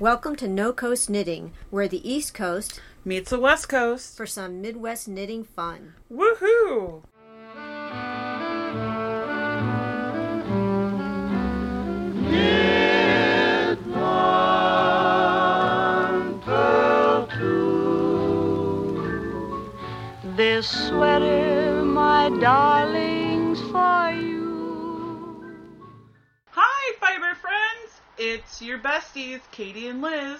Welcome to No Coast Knitting, where the East Coast meets the West Coast for some Midwest knitting fun. Woohoo! This sweater, my darling's It's your besties, Katie and Liz.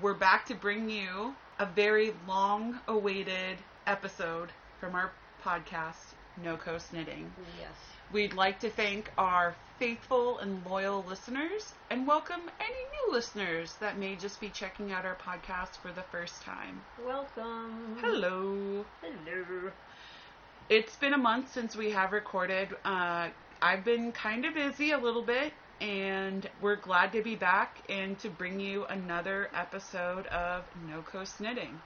We're back to bring you a very long awaited episode from our podcast, No Coast Knitting. Yes. We'd like to thank our faithful and loyal listeners and welcome any new listeners that may just be checking out our podcast for the first time. Welcome. Hello. Hello. It's been a month since we have recorded. Uh, I've been kind of busy a little bit, and we're glad to be back and to bring you another episode of No Coast Knitting.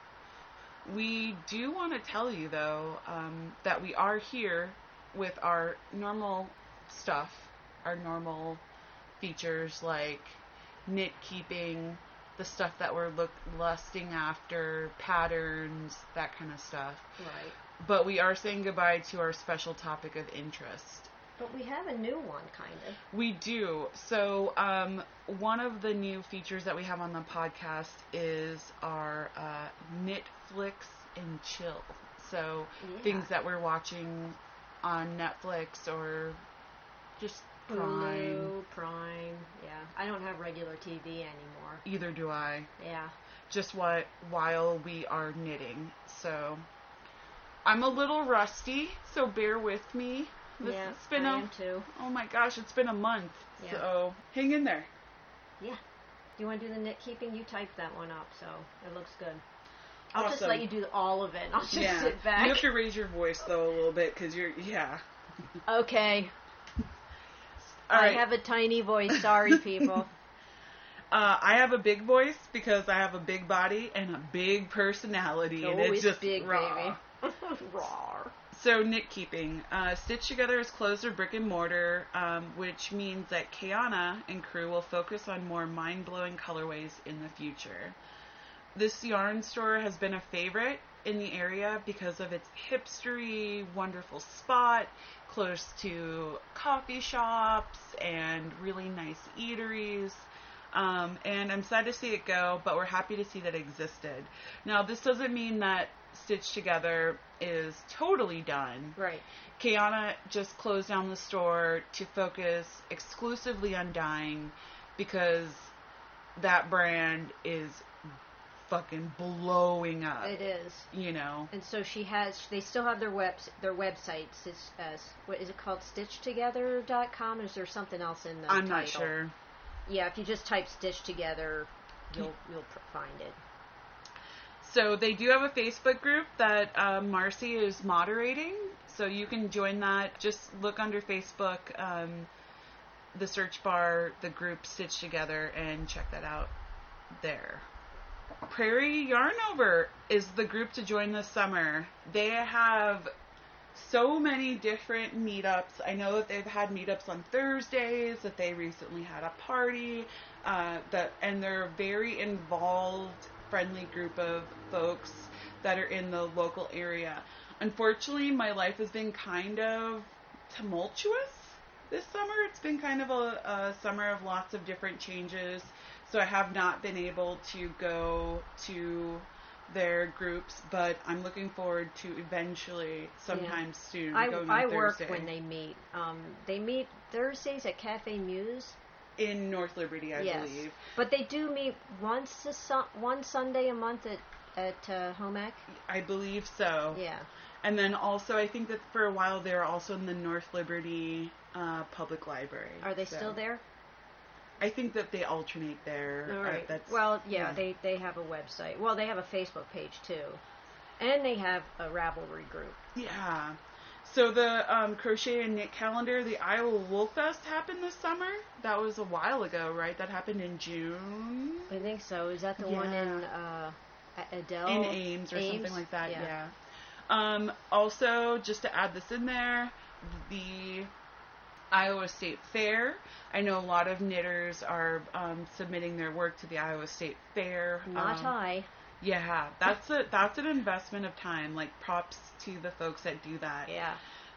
We do want to tell you, though, um, that we are here with our normal stuff, our normal features like knit keeping, the stuff that we're look lusting after, patterns, that kind of stuff. Right. But we are saying goodbye to our special topic of interest. But we have a new one, kind of. We do. So, um, one of the new features that we have on the podcast is our uh, Knitflix and chill. So, Yeah. things that we're watching on Netflix or just Prime. Hulu, Prime. Yeah. I don't have regular TV anymore. Either do I. Yeah. Just what while we are knitting. So, I'm a little rusty, so bear with me. This yeah. it's been I a am too. oh my gosh, it's been a month. Yeah. So hang in there. Yeah. Do You want to do the knit keeping? You typed that one up, so it looks good. I'll just let you do all of it. I'll just yeah. sit back. You have to raise your voice though a little bit because you're yeah. Okay. All I right. have a tiny voice. Sorry, people. uh, I have a big voice because I have a big body and a big personality, and Always it's just big, raw. baby. Raw. So knit keeping, uh, Stitch Together is closed or brick and mortar, um, which means that Kayana and crew will focus on more mind-blowing colorways in the future. This yarn store has been a favorite in the area because of its hipstery, wonderful spot, close to coffee shops and really nice eateries. Um, and I'm sad to see it go, but we're happy to see that it existed. Now, this doesn't mean that Stitch Together is totally done. Right. Kayana just closed down the store to focus exclusively on dyeing because that brand is fucking blowing up. It is. You know. And so she has. They still have their webs. Their websites. It's as what is it called? StitchTogether.com. Is there something else in the I'm not sure. Yeah, if you just type Stitch Together, you'll you'll find it. So they do have a Facebook group that uh, Marcy is moderating. So you can join that. Just look under Facebook, um, the search bar, the group Stitch Together, and check that out there. Prairie Yarn Over is the group to join this summer. They have so many different meetups. I know that they've had meetups on Thursdays, that they recently had a party, uh, that and they're very involved, friendly group of folks that are in the local area. Unfortunately, my life has been kind of tumultuous this summer. It's been kind of a, a summer of lots of different changes, so I have not been able to go to their groups, but I'm looking forward to eventually, sometime soon, I I work when they meet. Um, they meet Thursdays at Cafe Muse. In North Liberty, I yes, believe. but they do meet once a su- one Sunday a month at at uh. I believe so. Yeah. And then also, I think that for a while they were also in the North Liberty uh, Public Library. Are they So still there? I think that they alternate there. All Uh, right. that's, well, yeah, they they have a website. Well, they have a Facebook page too, and they have a Ravelry group. Yeah. So the um, crochet and knit calendar, the Iowa Wool Fest happened this summer. That was a while ago, right? That happened in June I think so. Is that the one in uh, Adel? in Ames or Ames? something like that. Yeah. Yeah. Um, also, just to add this in there, the Iowa State Fair. I know a lot of knitters are um, submitting their work to the Iowa State Fair. Not Um, I. Yeah, that's a that's an investment of time. Like props to the folks that do that. Yeah.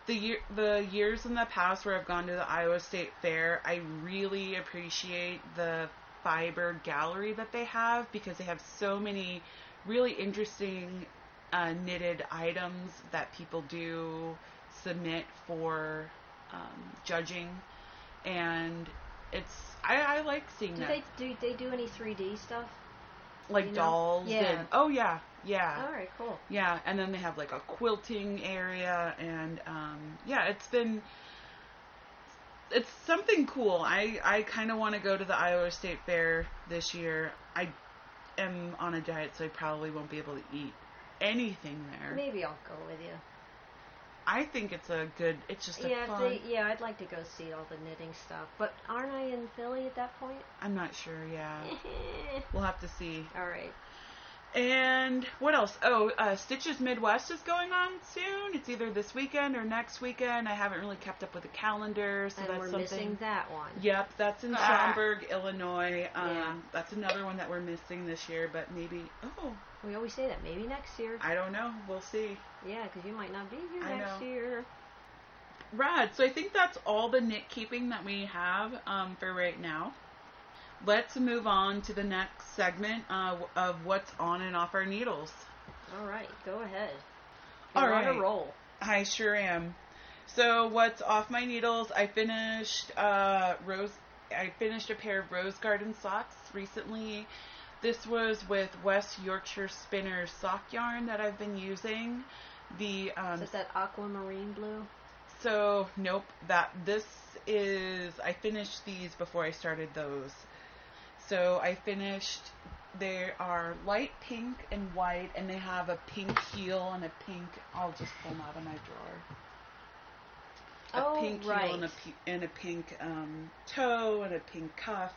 The year the years in the past where I've gone to the Iowa State Fair, I really appreciate the fiber gallery that they have because they have so many really interesting uh, knitted items that people do submit for um, judging, and it's I, I like seeing Do that they do they do any 3D stuff? Like you know? dolls Yeah. and oh yeah yeah All right, cool. yeah, and then they have like a quilting area, and um, yeah, it's been it's something cool. I I kind of want to go to the Iowa State Fair this year. I am on a diet, so I probably won't be able to eat anything there. Maybe I'll go with you. I think it's a good. It's just a Yeah, fun. they, yeah, I'd like to go see all the knitting stuff. But aren't I in Philly at that point? I'm not sure. Yeah, we'll have to see. all right. And what else? Oh, uh, Stitches Midwest is going on soon. It's either this weekend or next weekend. I haven't really kept up with the calendar, so and that's we're something. missing that one. Yep, that's in Ah. Schaumburg, Illinois. Um, Yeah. That's another one that we're missing this year, but maybe. Oh, We always say that. Maybe next year. I don't know. We'll see. Yeah, because you might not be here I next know. year. Rad. So I think that's all the knit keeping that we have um, for right now. Let's move on to the next segment uh, of what's on and off our needles. All right, go ahead. All You're on a roll. I sure am. So what's off my needles? I finished uh, rose. I finished a pair of rose garden socks recently. This was with West Yorkshire Spinner sock yarn that I've been using. The um, Is that aquamarine blue? so nope that this is I finished these before I started those. So I finished. They are light pink and white, and they have a pink heel and a pink. I'll just pull them out of my drawer a Oh, pink right. heel and a, and a pink um, toe and a pink cuff.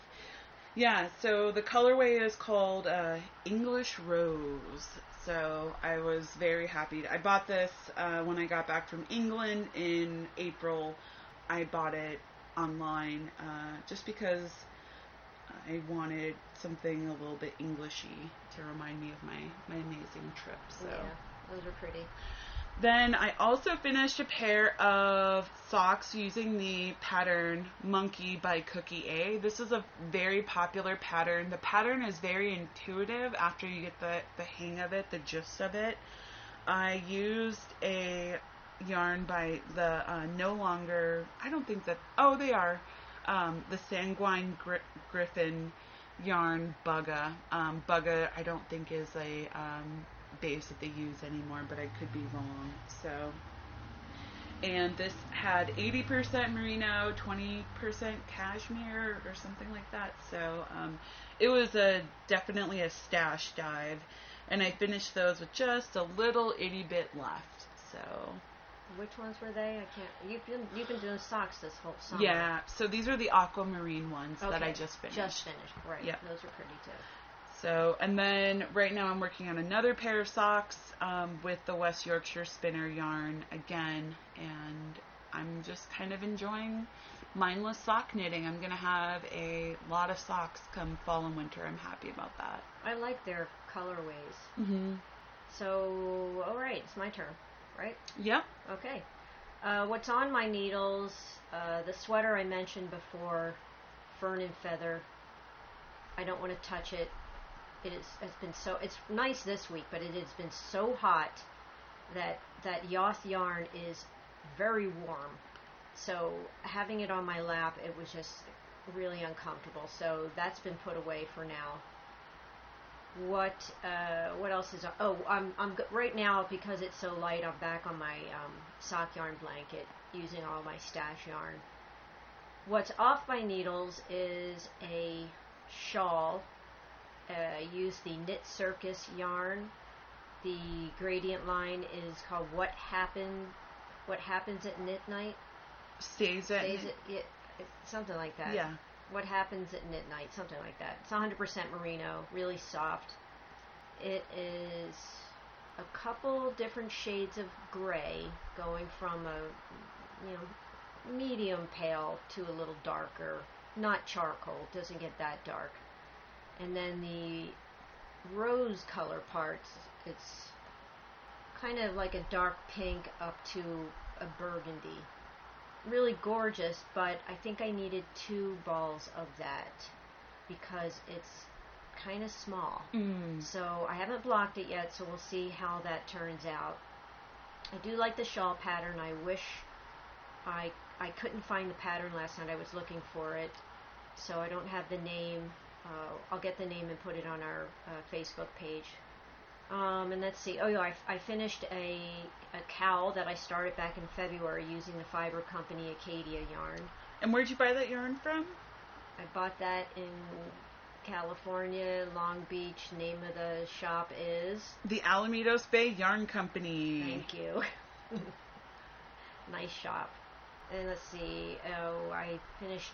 Yeah, so the colorway is called uh, English Rose. So I was very happy. I bought this uh, when I got back from England in April. I bought it online uh, just because I wanted something a little bit Englishy to remind me of my, my amazing trip. So. Yeah, those are pretty. Then I also finished a pair of socks using the pattern Monkey by Cookie A. This is a very popular pattern. The pattern is very intuitive after you get the, the hang of it, the gist of it. I used a yarn by the uh, no longer, I don't think that, oh, they are, um, the Sanguine Gri- Gryphon yarn Bugga. Um, Bugga, I don't think is a um, base that they use anymore, but I could be wrong. So, and this had 80% merino, 20% cashmere, or something like that. So, um, it was a definitely a stash dive, and I finished those with just a little itty bit left. So, Which ones were they? I can't. You've been you've been doing socks this whole summer. yeah. So these are the aquamarine ones that I just finished. Just finished. Right. Yep. Those are pretty too. So, and then right now I'm working on another pair of socks um, with the West Yorkshire spinner yarn again, and I'm just kind of enjoying mindless sock knitting. I'm gonna have a lot of socks come fall and winter. I'm happy about that. I like their colorways. Mm-hmm. So, all right, it's my turn, right? Yep. Okay. Uh, what's on my needles? Uh, the sweater I mentioned before, fern and feather. I don't want to touch it. It is. It's been so. It's nice this week, but it has been so hot that that Yoth yarn is very warm. So having it on my lap, it was just really uncomfortable. So that's been put away for now. What uh, what else is on? Oh, I'm I'm right now because it's so light. I'm back on my um, sock yarn blanket using all my stash yarn. What's off my needles is a shawl. Uh, use the Knit Circus yarn. The gradient line is called "What Happened." What happens at knit night? Stays at Stays it, it, it, something like that. yeah. What happens at midnight, something like that. It's 100% merino, really soft. It is a couple different shades of gray, going from a you know medium pale to a little darker, not charcoal, doesn't get that dark. And then the rose color parts, it's kind of like a dark pink up to a burgundy. Really gorgeous, but I think I needed two balls of that because it's kind of small. Mm. So I haven't blocked it yet, so we'll see how that turns out. I do like the shawl pattern. I wish I I couldn't find the pattern last night. I was looking for it, so I don't have the name. Uh, I'll get the name and put it on our uh, Facebook page. Um, and let's see. Oh yeah, I, I finished a a cowl that I started back in February using the Fiber Company Acadia yarn. And where'd you buy that yarn from? I bought that in California, Long Beach. Name of the shop is. The Alamitos Bay Yarn Company. Thank you. nice shop. And let's see. Oh, I finished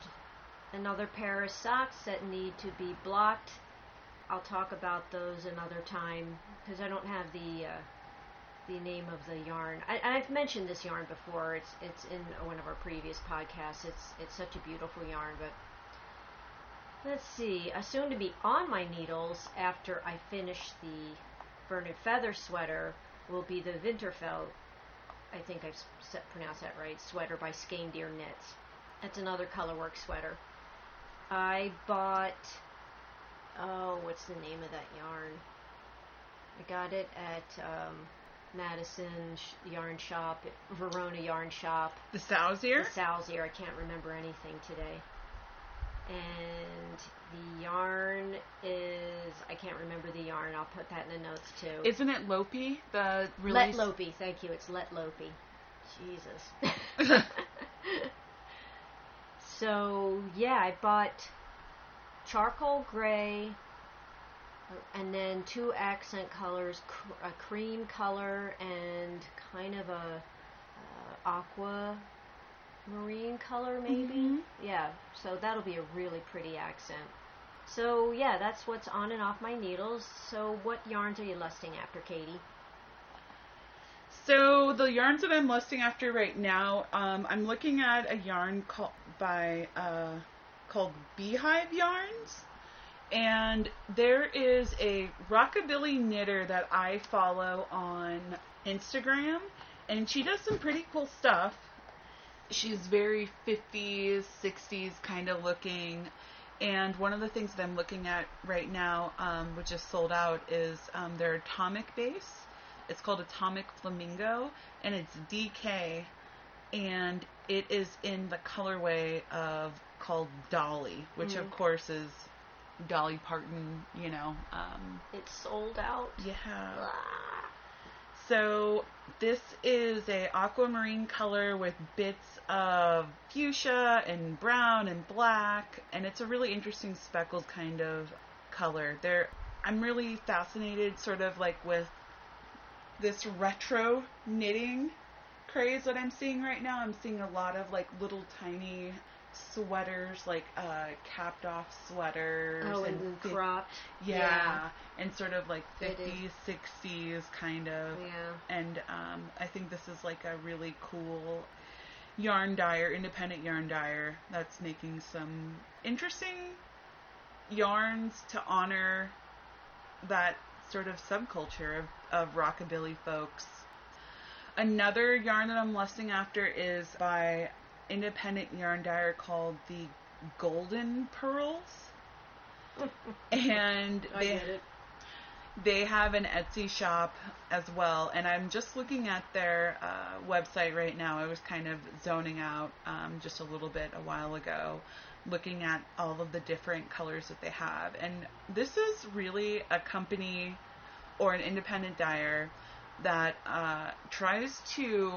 another pair of socks that need to be blocked. I'll talk about those another time because I don't have the uh, the name of the yarn. I, I've mentioned this yarn before. It's it's in one of our previous podcasts. It's it's such a beautiful yarn, but let's see. Uh, soon to be on my needles after I finish the Fern and Feather sweater will be the Winterfell. I think I've pronounced that right. Sweater by Skeindeer Knits. That's another colorwork sweater. I bought. Oh, what's the name of that yarn? I got it at um, Madison Yarn Shop, Verona Yarn Shop. The Sow's Ear? The Sow's Ear. I can't remember anything today. And the yarn is I can't remember the yarn. I'll put that in the notes too. Isn't it Lopi? The Let release? Lopi. Thank you. It's Léttlopi. Jesus. so yeah, I bought charcoal gray, and then two accent colors, cr- a cream color and kind of a uh, aqua marine color, maybe. Mhm. Yeah. So that'll be a really pretty accent. So yeah, that's what's on and off my needles. So what yarns are you lusting after, Katie? So the yarns that I'm lusting after right now, um, I'm looking at a yarn called by uh, called Beehive Yarns, and there is a rockabilly knitter that I follow on Instagram, and she does some pretty cool stuff. She's very 50s, 60s kind of looking. And one of the things that I'm looking at right now, um, which is sold out, is um, their atomic base. It's called Atomic Flamingo, and it's DK, and it is in the colorway of called Dolly, which of Mhm. course is Dolly Parton. You know, um, It's sold out. yeah. Ah. So this is a aquamarine color with bits of fuchsia and brown and black, and it's a really interesting speckled kind of color. There, I'm really fascinated, sort of like with this retro knitting craze that I'm seeing right now. I'm seeing a lot of like little tiny sweaters, like uh, capped off sweaters Oh, and thi- cropped. yeah, and sort of like 50s, 60s kind of. Yeah. And um, I think this is like a really cool yarn dyer, independent yarn dyer that's making some interesting yarns to honor that sort of subculture of, of rockabilly folks. Another yarn that I'm lusting after is by independent yarn dyer called the Golden Pearls. and I they they have an Etsy shop as well, and I'm just looking at their uh, website right now. I was kind of zoning out um, just a little bit a while ago, looking at all of the different colors that they have. And this is really a company or an independent dyer that uh, tries to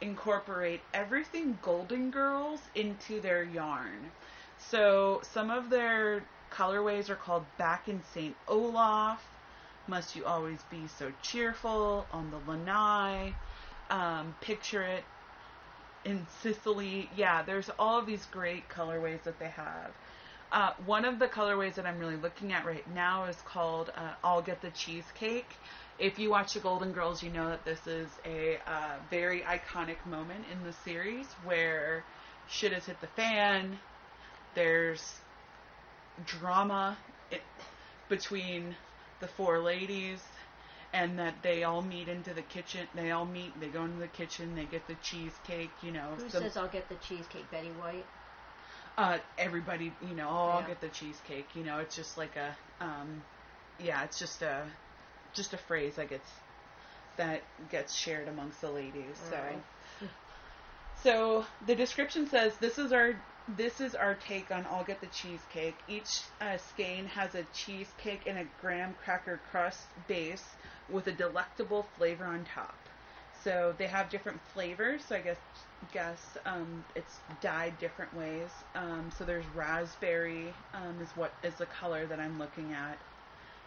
incorporate everything Golden Girls into their yarn. So some of their colorways are called Back in St. Olaf, Must You Always Be So Cheerful, On the Lanai, um, Picture It in Sicily. Yeah, there's all of these great colorways that they have. Uh, one of the colorways that I'm really looking at right now is called uh, I'll Get the Cheesecake. If you watch The Golden Girls, you know that this is a uh, very iconic moment in the series where shit has hit the fan. There's drama i between the four ladies, and that they all meet into the kitchen. They all meet. They go into the kitchen. They get the cheesecake. You know, Who some- says I'll get the cheesecake? Betty White. uh, everybody, you know, oh, I'll get the cheesecake. You know, it's just like a, um, yeah, it's just a, just a phrase that gets that gets shared amongst the ladies. So, Alright. so the description says this is our this is our take on I'll get the cheesecake. Each uh, skein has a cheesecake and a graham cracker crust base with a delectable flavor on top. So they have different flavors. So I guess guess um, it's dyed different ways. Um, so there's raspberry um, is what is the color that I'm looking at,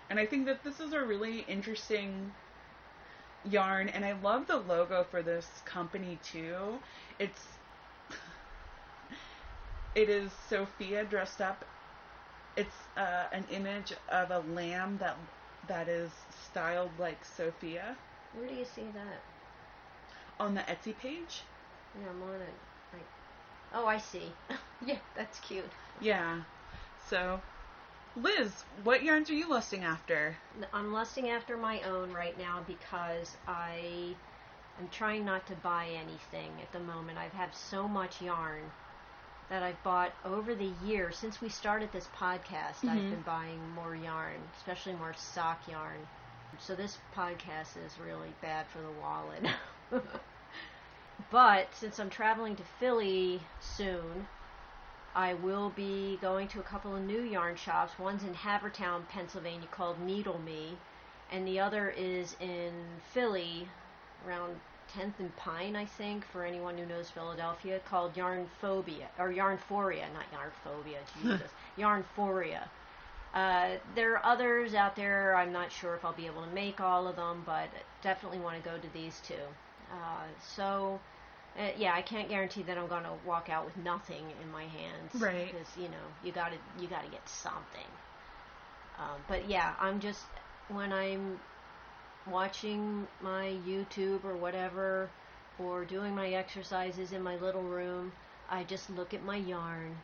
and I think that this is a really interesting yarn, and I love the logo for this company too. It's it is Sophia dressed up. It's uh, an image of a lamb that that is styled like Sophia Where do you see that? on the Etsy page. Yeah, I'm on it. Like, oh, I see. yeah, that's cute. Yeah. So, Liz, what yarns are you lusting after? I'm lusting after my own right now because I am trying not to buy anything at the moment. I've had so much yarn that I've bought over the years since we started this podcast. I've Mhm. been buying more yarn, especially more sock yarn. So this podcast is really bad for the wallet. but since I'm traveling to Philly soon, I will be going to a couple of new yarn shops. One's in Havertown, Pennsylvania, called Needle Me, and the other is in Philly, around 10th and Pine, I think, for anyone who knows Philadelphia, called Yarnphobia or Yarn Yarnphoria, not Yarnphobia. Jesus, Yarnphoria. Uh, there are others out there. I'm not sure if I'll be able to make all of them, but definitely want to go to these two. Uh, so, uh, yeah, I can't guarantee that I'm going to walk out with nothing in my hands, Right. Because you know you got to you got to get something. Um, but yeah, I'm just when I'm watching my YouTube or whatever, or doing my exercises in my little room, I just look at my yarn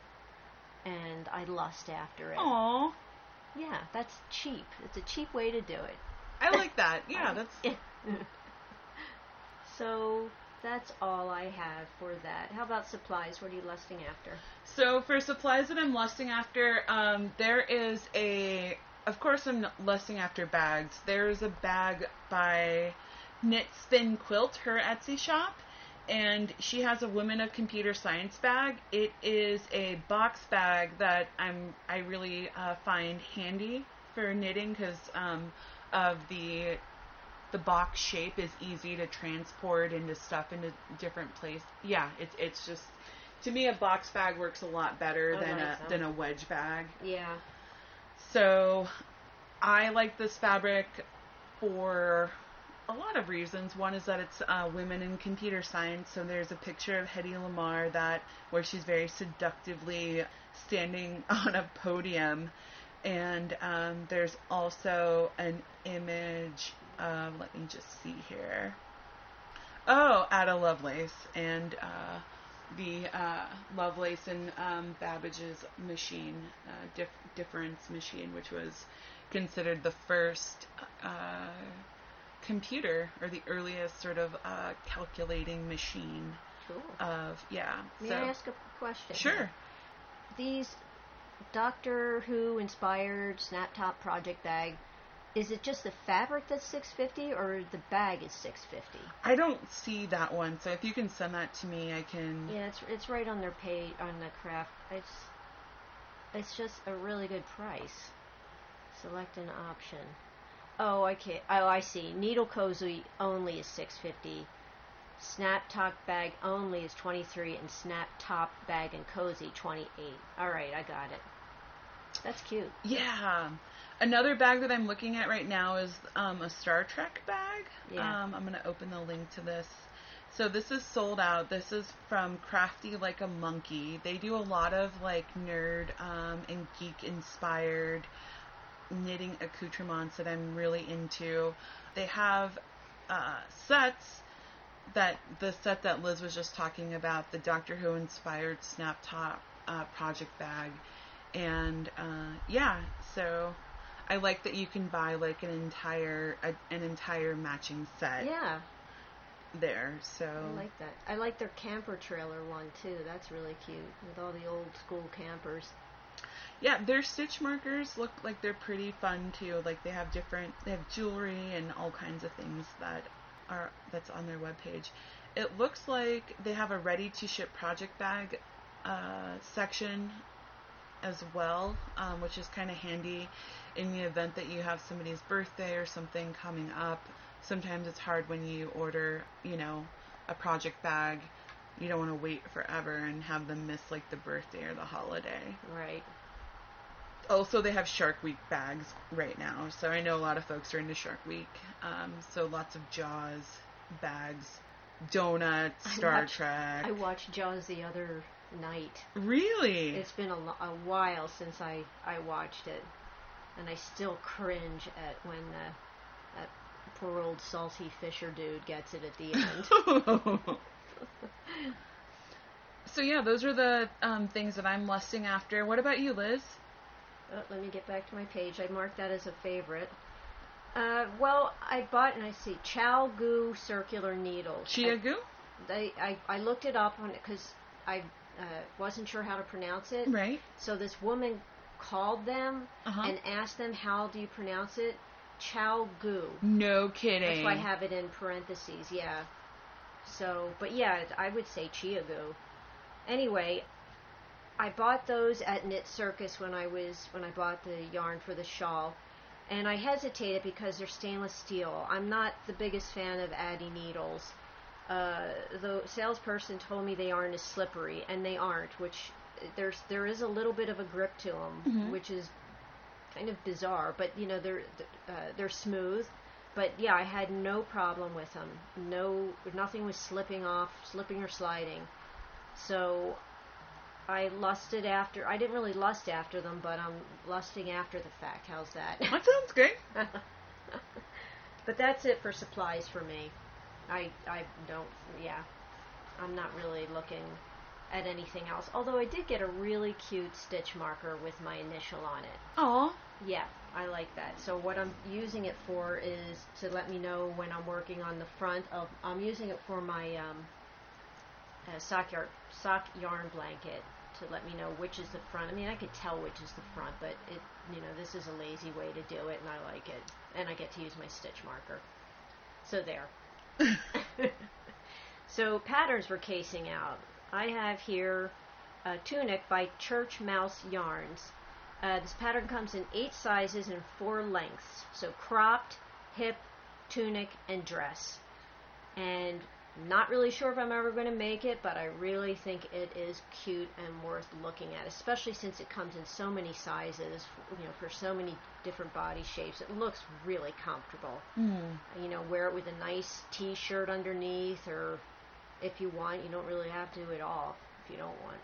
and I lust after it. Aw, Yeah, that's cheap. It's a cheap way to do it. I like that. Yeah, that's so that's all I have for that. How about supplies? What are you lusting after? So for supplies that I'm lusting after, um, there is a. Of course, I'm lusting after bags. There's a bag by Knit Spin Quilt, her Etsy shop, and she has a Women of Computer Science bag. It is a box bag that I'm I really uh, find handy for knitting because um, of the the box shape is easy to transport into stuff into different places. Yeah, it's it's just to me a box bag works a lot better than a them. than a wedge bag. Yeah. So I like this fabric for a lot of reasons. One is that it's uh, women in computer science, so there's a picture of Hedy Lamarr that where she's very seductively standing on a podium, and um, there's also an image of let me just see here. Oh, Ada Lovelace and uh, the uh, Lovelace and um, Babbage's machine, uh, dif- difference machine, which was considered the first uh, computer or the earliest sort of uh, calculating machine Cool. of yeah. May so I ask a question? sure. These Doctor Who inspired Snap Top project bag. Is it just the fabric that's 650 or the bag is 650? I don't see that one, so if you can send that to me, I can. Yeah, it's it's right on their page on the craft. It's it's just a really good price. Select an option. Oh, okay. Oh, I see. Needle cozy only is 650. Snap top bag only is 23 and snap top bag and cozy 28. All right, I got it. That's cute. Yeah. Another bag that I'm looking at right now is um, a Star Trek bag. Yeah. Um, I'm going to open the link to this. So this is sold out. This is from Crafty Like a Monkey. They do a lot of like nerd um, and geek inspired knitting accoutrements that I'm really into. They have uh, sets that the set that Liz was just talking about, the Doctor Who inspired snap top uh, project bag, and uh, yeah, so I like that you can buy like an entire a, an entire matching set Yeah, there. So I like that. I like their camper trailer one too. That's really cute with all the old school campers. yeah, their stitch markers look like they're pretty fun too. Like they have different, they have jewelry and all kinds of things that are that's on their webpage. It looks like they have a ready to ship project bag uh, section as well, um, which is kind of handy in the event that you have somebody's birthday or something coming up. Sometimes it's hard when you order, you know, a project bag. You don't want to wait forever and have them miss like the birthday or the holiday. Right. Also, they have Shark Week bags right now, so I know a lot of folks are into Shark Week. Um, so lots of Jaws bags, donuts, Star watched- Trek. I watched Jaws the other night. really? It's been a, a while since I, I watched it, and I still cringe at when the, that poor old salty Fisher dude gets it at the end. so yeah, those are the um, things that I'm lusting after. What about you, Liz? Oh, let me get back to my page. I marked that as a favorite. Uh, well, I bought and I see ChiaoGoo circular needles. Chia I, Goo? they, I, I looked it up on it because I uh, wasn't sure how to pronounce it. Right. So this woman called them Uh-huh. and asked them how do you pronounce it? Chow Goo. No kidding. That's why I have it in parentheses. Yeah. So, but yeah, I would say Chia Goo. Anyway, I bought those at Knit Circus when I was when I bought the yarn for the shawl, and I hesitated because they're stainless steel. I'm not the biggest fan of Addi needles. Uh, the salesperson told me they aren't as slippery, and they aren't. Which there's there is a little bit of a grip to them, Mhm. which is kind of bizarre. But you know they're uh, they're smooth. But yeah, I had no problem with them. No, nothing was slipping off, slipping or sliding. So I lusted after. I didn't really lust after them, but I'm lusting after the fact. How's that? That sounds good. but that's it for supplies for me. I I don't. Yeah, I'm not really looking at anything else. Although I did get a really cute stitch marker with my initial on it. Aw. Yeah, I like that. So what I'm using it for is to let me know when I'm working on the front of. I'm using it for my um, uh, sock yarn sock yarn blanket to let me know which is the front. I mean, I could tell which is the front, but it you know this is a lazy way to do it, and I like it, and I get to use my stitch marker. So there. so patterns we're casing out. I have here a tunic by Churchmouse Yarns. Uh, this pattern comes in eight sizes and four lengths. So cropped, hip, tunic, and dress. And not really sure if I'm ever going to make it, but I really think it is cute and worth looking at, especially since it comes in so many sizes, you know, for so many different body shapes. It looks really comfortable. Mm. You know, wear it with a nice t-shirt underneath, or if you want, you don't really have to at all if you don't want.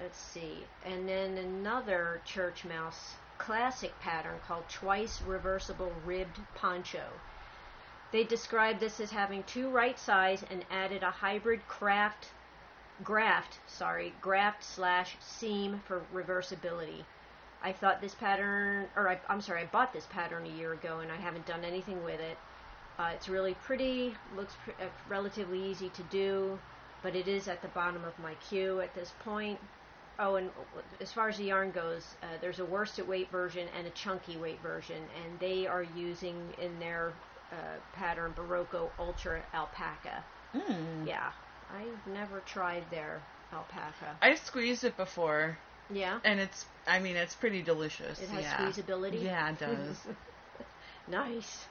Let's see. And then another church mouse classic pattern called twice reversible ribbed poncho. They describe this as having two right sides and added a hybrid craft graft, sorry, graft slash seam for reversibility. I thought this pattern, or I, I'm sorry, I bought this pattern a year ago and I haven't done anything with it. Uh, it's really pretty, looks pr- uh, relatively easy to do, but it is at the bottom of my queue at this point. Oh, and as far as the yarn goes, uh, there's a worsted weight version and a chunky weight version, and they are using in their pattern Berroco Ultra Alpaca. Mm. Yeah, I've never tried their alpaca. I've squeezed it before, Yeah, and it's. I mean, it's pretty delicious. it has yeah. squeezability. Yeah, it does. Nice.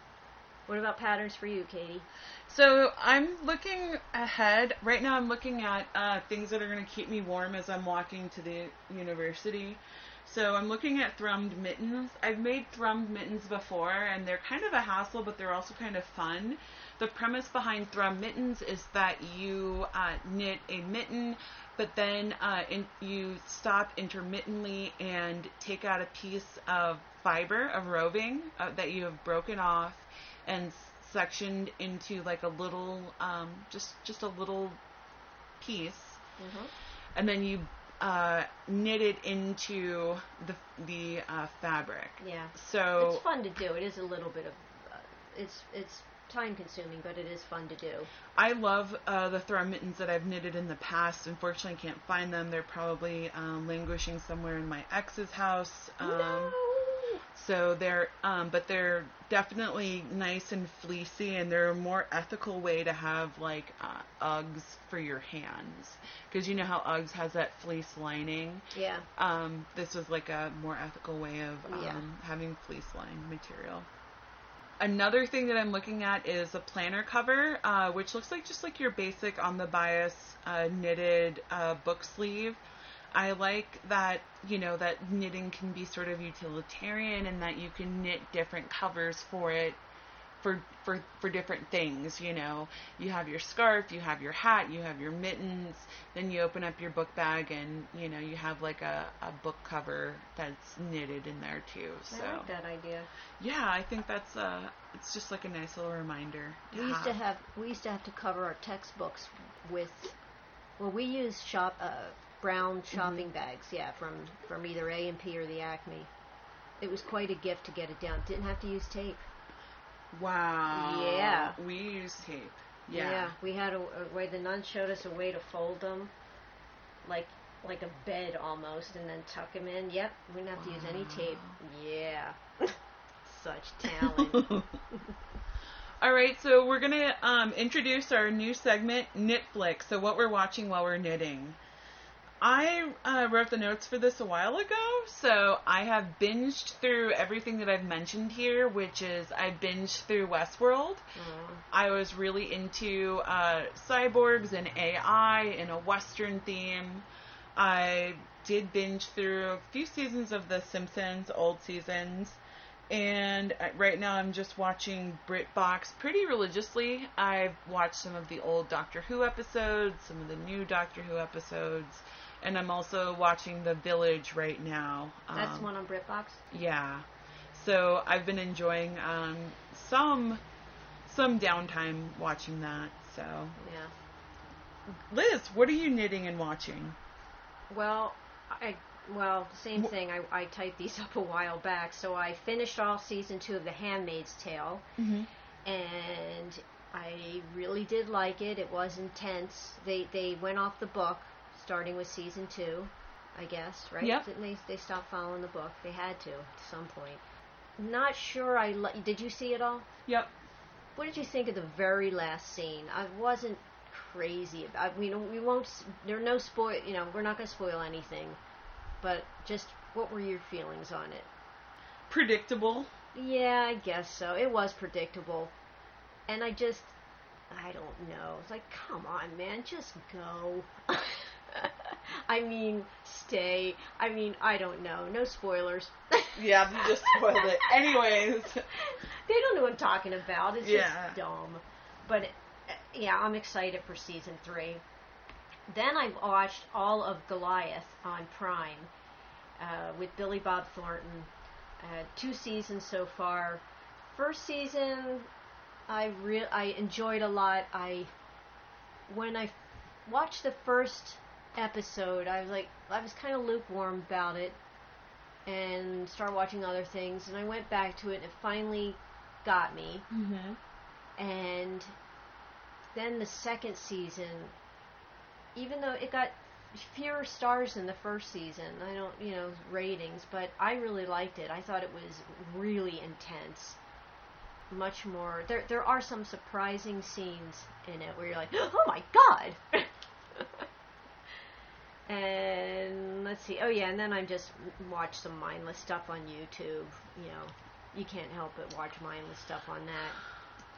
What about patterns for you, Katie? So I'm looking ahead. Right now, I'm looking at uh, things that are going to keep me warm as I'm walking to the university. So I'm looking at thrummed mittens. I've made thrummed mittens before, and they're kind of a hassle, but they're also kind of fun. The premise behind thrum mittens is that you uh, knit a mitten, but then uh, in, you stop intermittently and take out a piece of fiber of roving uh, that you have broken off and sectioned into like a little, um, just just a little piece, Mhm. and then you uh, knit it into the the uh, fabric. Yeah. So It's fun to do. It is a little bit of, uh, it's it's time consuming, but it is fun to do. I love uh, the thrum mittens that I've knitted in the past. Unfortunately, I can't find them. They're probably um, languishing somewhere in my ex's house. Um, no. So they're, um, but they're definitely nice and fleecy, and they're a more ethical way to have like uh, Uggs for your hands, because you know how Uggs has that fleece lining. Yeah. Um, this was like a more ethical way of um, Yeah. having fleece lined material. Another thing that I'm looking at is a planner cover, uh, which looks like just like your basic on the bias uh, knitted uh, book sleeve. I like that you know that knitting can be sort of utilitarian and that you can knit different covers for it for for for different things you know. You have your scarf you have your hat you have your mittens then you open up your book bag and you know you have like a, a book cover that's knitted in there too so. I like that idea. yeah i think that's uh it's just like a nice little reminder We used to have we used to have to cover our textbooks with well we used shop uh, brown shopping bags yeah from from either A and P or the Acme. It was quite a gift to get it down. Didn't have to use tape. wow Yeah. we use tape yeah, we had a, a way the nun showed us a way to fold them, like like a bed almost, and then tuck them in. Yep, we didn't have to use any tape. Yeah, such talent. All right, so we're gonna um, introduce our new segment, Knitflix. So what we're watching while we're knitting. I uh, wrote the notes for this a while ago, so I have binged through everything that I've mentioned here, which is I binged through Westworld. Mm. I was really into uh, cyborgs and AI in a Western theme. I did binge through a few seasons of The Simpsons, old seasons. And right now I'm just watching BritBox pretty religiously. I've watched some of the old Doctor Who episodes, some of the new Doctor Who episodes, and I'm also watching The Village right now. That's Um, one on BritBox. yeah. So I've been enjoying um, some some downtime watching that. So Yeah. Liz, what are you knitting and watching? Well, I well same thing. I I typed these up a while back, so I finished all season two of The Handmaid's Tale. Mm-hmm. and I really did like it. It was intense. They they went off the book, starting with season two, I guess, right? Yep. Didn't they? They stopped following the book. They had to at some point. Not sure. I li- did you see it all? Yep. What did you think of the very last scene? I wasn't crazy about. We don't. We won't. There are no spoil. You know, we're not going to spoil anything. But just what were your feelings on it? Predictable. Yeah, I guess so. It was predictable. And I just, I don't know. It's like, come on, man, just go. I mean, stay. I mean, I don't know. No spoilers. Yeah, you just spoiled it. Anyways. they don't know what I'm talking about. It's Yeah. just dumb. But yeah, I'm excited for season three. Then I watched all of Goliath on Prime uh, with Billy Bob Thornton. Uh, two seasons so far. First season, I re- I enjoyed a lot. I when I watched the first episode, I was like I was kind of lukewarm about it, and started watching other things. And I went back to it, and it finally got me. Mm-hmm. And then the second season, even though it got fewer stars than the first season, I don't, you know, ratings, but I really liked it. I thought it was really intense. Much more. There, there are some surprising scenes in it where you're like, oh my god! and let's see. Oh yeah, and then I just watch some mindless stuff on YouTube. You know, you can't help but watch mindless stuff on that.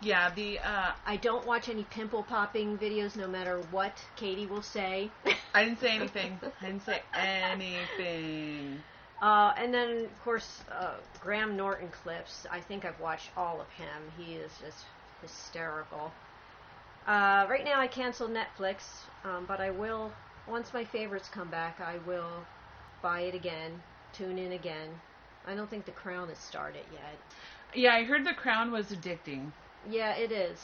Yeah, the uh I don't watch any pimple popping videos, no matter what Katie will say. I didn't say anything. I didn't say anything. Uh, and then, of course, uh, Graham Norton clips. I think I've watched all of him. He is just hysterical. Uh, right now, I canceled Netflix, um, but I will, once my favorites come back, I will buy it again, tune in again. I don't think The Crown has started yet. Yeah, I heard The Crown was addicting. Yeah, it is.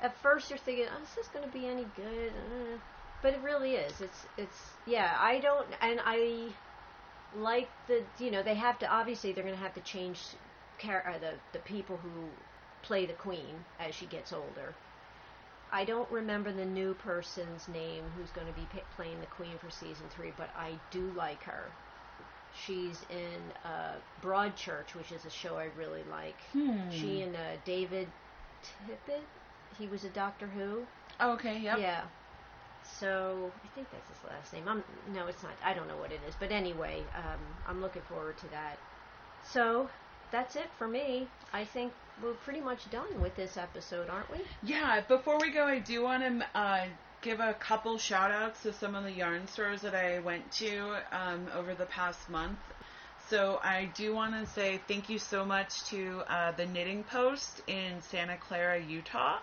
At first, you're thinking, "Oh, is this going to be any good?" Uh, but it really is. It's it's yeah. I don't, and I like the you know they have to obviously they're going to have to change char- uh, the the people who play the queen as she gets older. I don't remember the new person's name who's going to be p- playing the queen for season three, but I do like her. She's in uh, Broadchurch, which is a show I really like. Hmm. She and uh, David Tippett. He was a Doctor Who. Okay, yep. Yeah. So I think that's his last name. I'm no, it's not. I don't know what it is, but anyway, um, I'm looking forward to that. So that's it for me. I think we're pretty much done with this episode, aren't we? Yeah, before we go, I do want to uh, give a couple shout outs to some of the yarn stores that I went to um, over the past month. So I do want to say thank you so much to uh, the Knitting Post in Santa Clara, Utah.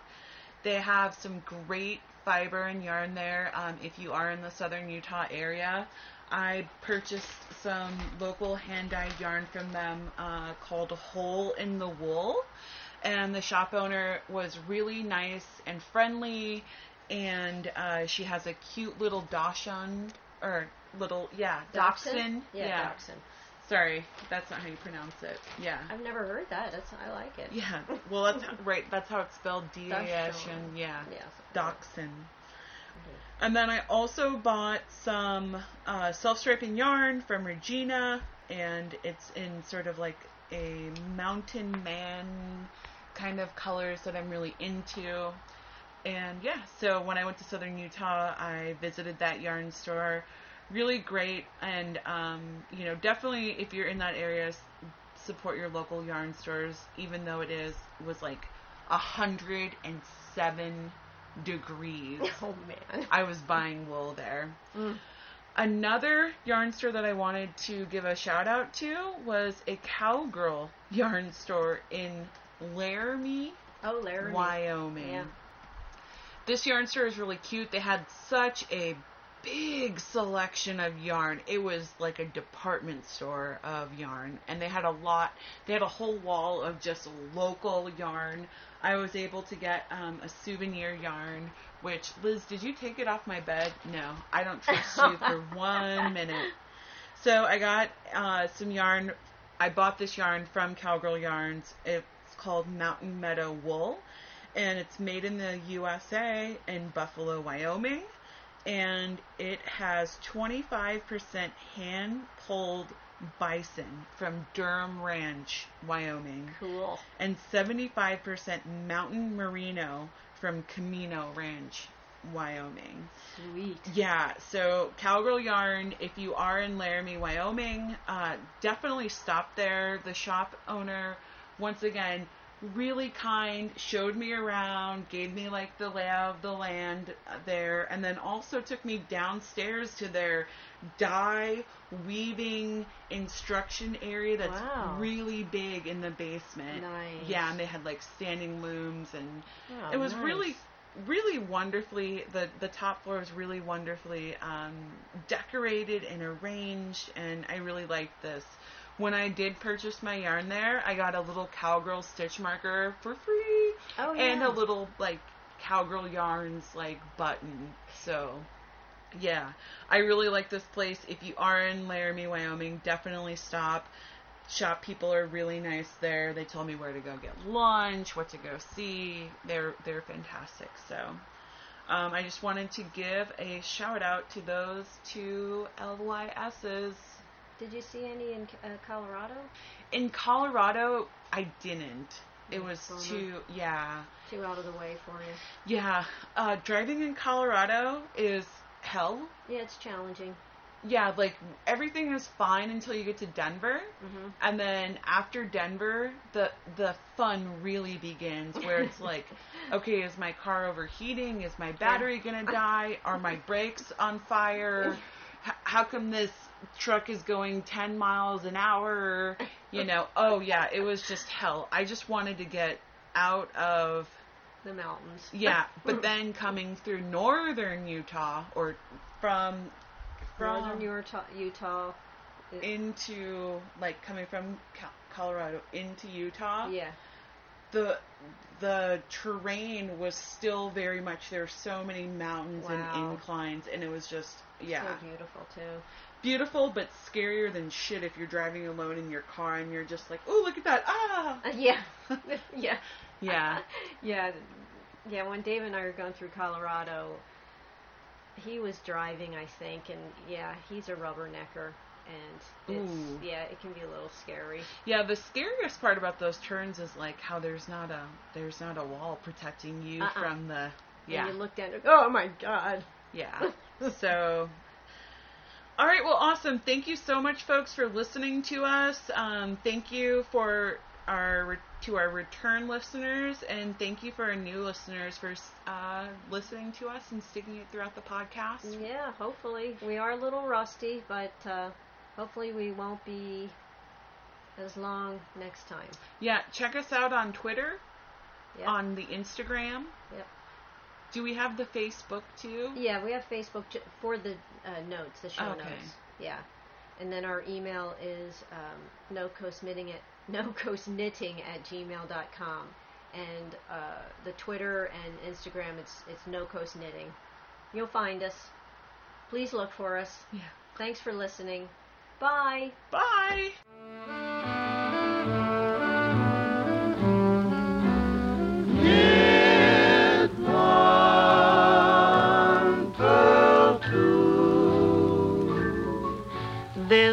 They have some great fiber and yarn there um, if you are in the southern Utah area. I purchased some local hand dyed yarn from them uh, called Hole in the Wool. And the shop owner was really nice and friendly. And uh, she has a cute little dachshund, or little, yeah, dachshund. Yeah, dachshund. Sorry, that's not how you pronounce it. Yeah. I've never heard that. That's I like it. Yeah. Well, that's how, right. That's how it's spelled. D A S Dachshund. Yeah. Yeah. Dachshund. And then I also bought some uh, self-striping yarn from Regia, and it's in sort of like a mountain man kind of colors that I'm really into. And yeah, so when I went to Southern Utah, I visited that yarn store. Really great, and um, you know, definitely if you're in that area, support your local yarn stores, even though it is was like a hundred and seven degrees. Oh man. I was buying wool there. Mm. Another yarn store that I wanted to give a shout out to was a cowgirl yarn store in Laramie, Oh, Larry. Wyoming. Yeah. This yarn store is really cute. They had such a big selection of yarn. It was like a department store of yarn, and they had a lot. They had a whole wall of just local yarn. I was able to get um, a souvenir yarn. Which Liz, did you take it off my bed? No, I don't trust you for one minute. So I got uh, some yarn. I bought this yarn from Cowgirl Yarns. It's called Mountain Meadow Wool, and it's made in the USA in Buffalo, Wyoming. And it has 25% hand pulled bison from Durham Ranch, Wyoming, Cool. and 75% mountain merino from Camino Ranch, Wyoming. Sweet. Yeah, so Cowgirl Yarn, if you are in Laramie, Wyoming, uh, definitely stop there. The shop owner, once again, really kind, showed me around, gave me like the layout of the land there, and then also took me downstairs to their dye weaving instruction area that's Wow. really big in the basement. Nice. Yeah, and they had like standing looms and Oh, it was nice. really really wonderfully the the top floor was really wonderfully um, decorated and arranged and i really liked this when i did purchase my yarn there i got a little cowgirl stitch marker for free Oh, and a little like cowgirl yarns like button so yeah i really like this place if you are in laramie wyoming definitely stop shop people are really nice there. They told me where to go get lunch, what to go see. They're they're fantastic. So um, I just wanted to give a shout out to those two LYSs. Did you see any in uh, Colorado? In Colorado, I didn't. It was Bummer. too yeah Too out of the way for you. yeah. Uh, driving in Colorado is hell. Yeah, it's challenging. Yeah, like everything is fine until you get to Denver. hmm And then after Denver, the the fun really begins where it's like, okay, is my car overheating? Is my battery gonna die? Are my brakes on fire? H- how come this truck is going 10 miles an hour, you know. Oh yeah, it was just hell. I just wanted to get out of the mountains. yeah, but then coming through northern Utah or from from Northern Utah, Utah. into like coming from Colorado into Utah, yeah, the the terrain was still very much there were so many mountains and inclines and it was just yeah so beautiful too. Beautiful but scarier than shit if you're driving alone in your car and you're just like oh look at that ah Uh, yeah, yeah, yeah yeah, yeah. When Dave and I were going through Colorado, he was driving, I think, and yeah, he's a rubbernecker, and it's Ooh. yeah, it can be a little scary. yeah the scariest part about those turns is like how there's not a there's not a wall protecting you Uh-uh. from the yeah And you look down, and, oh my god. Yeah. So, all right. Well, awesome. Thank you so much, folks, for listening to us. Um, thank you for our to our return listeners, and thank you for our new listeners for uh, listening to us and sticking it throughout the podcast. Yeah, hopefully we are a little rusty, but uh, hopefully we won't be as long next time. Yeah. Check us out on Twitter, Yeah. on the Instagram. Yep. Do we have the Facebook too? Yeah, we have Facebook j- for the uh, notes, the show Okay. notes. Yeah, and then our email is um, no coast knitting at no coast knitting at gmail.com. and uh, the Twitter and Instagram it's it's no coast knitting. You'll find us. Please look for us. Yeah. Thanks for listening. Bye. Bye.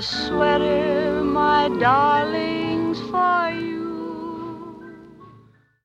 Sweater, my darling